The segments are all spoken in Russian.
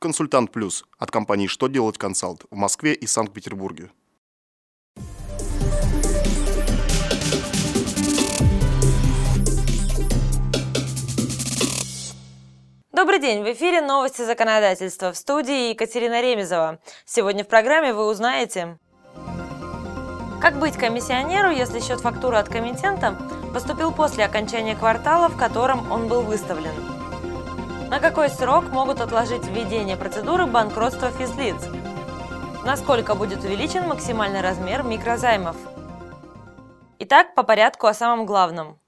«Консультант Плюс» от компании «Что делать консалт» в Москве и Санкт-Петербурге. Добрый день! В эфире новости законодательства. В студии Екатерина Ремезова. Сегодня в программе вы узнаете... Как быть комиссионеру, если счет фактуры от комитента поступил после окончания квартала, в котором он был выставлен? На какой срок могут отложить введение процедуры банкротства физлиц? Насколько будет увеличен максимальный размер микрозаймов? Итак, по порядку о самом главном.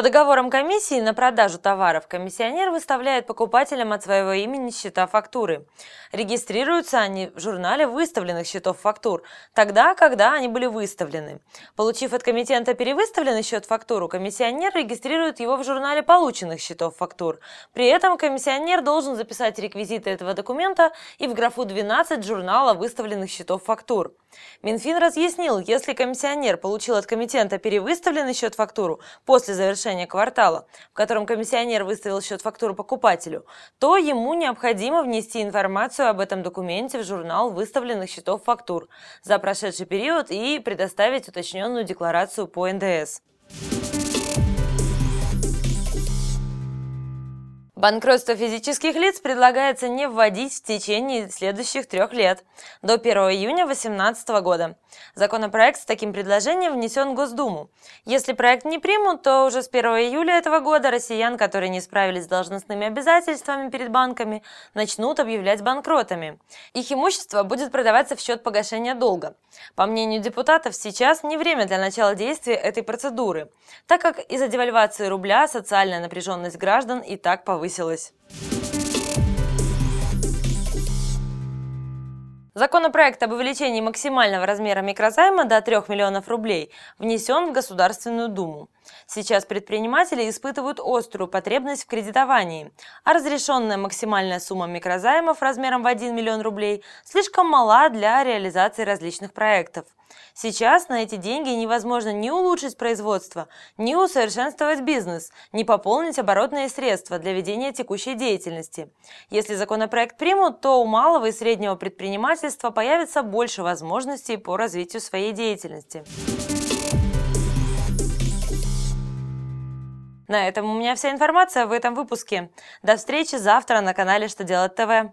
По договорам комиссии на продажу товаров комиссионер выставляет покупателям от своего имени счета фактуры. Регистрируются они в журнале выставленных счетов фактур, тогда, когда они были выставлены. Получив от комитента перевыставленный счет фактуру, комиссионер регистрирует его в журнале полученных счетов фактур. При этом комиссионер должен записать реквизиты этого документа и в графу 12 журнала выставленных счетов фактур. Минфин разъяснил, если комиссионер получил от комитента перевыставленный счет фактуру после завершения квартала, в котором комиссионер выставил счет фактуру покупателю, то ему необходимо внести информацию об этом документе в журнал выставленных счетов фактур за прошедший период и предоставить уточненную декларацию по НДС. Банкротство физических лиц предлагается не вводить в течение следующих трех лет, до 1 июня 2018 года. Законопроект с таким предложением внесен в Госдуму. Если проект не примут, то уже с 1 июля этого года россиян, которые не справились с должностными обязательствами перед банками, начнут объявлять банкротами. Их имущество будет продаваться в счет погашения долга. По мнению депутатов, сейчас не время для начала действия этой процедуры, так как из-за девальвации рубля социальная напряженность граждан и так повысилась повысилась. Законопроект об увеличении максимального размера микрозайма до 3 миллионов рублей внесен в Государственную Думу. Сейчас предприниматели испытывают острую потребность в кредитовании, а разрешенная максимальная сумма микрозаймов размером в 1 миллион рублей слишком мала для реализации различных проектов. Сейчас на эти деньги невозможно ни улучшить производство, ни усовершенствовать бизнес, ни пополнить оборотные средства для ведения текущей деятельности. Если законопроект примут, то у малого и среднего предпринимательства появится больше возможностей по развитию своей деятельности. На этом у меня вся информация в этом выпуске. До встречи завтра на канале «Что делать ТВ».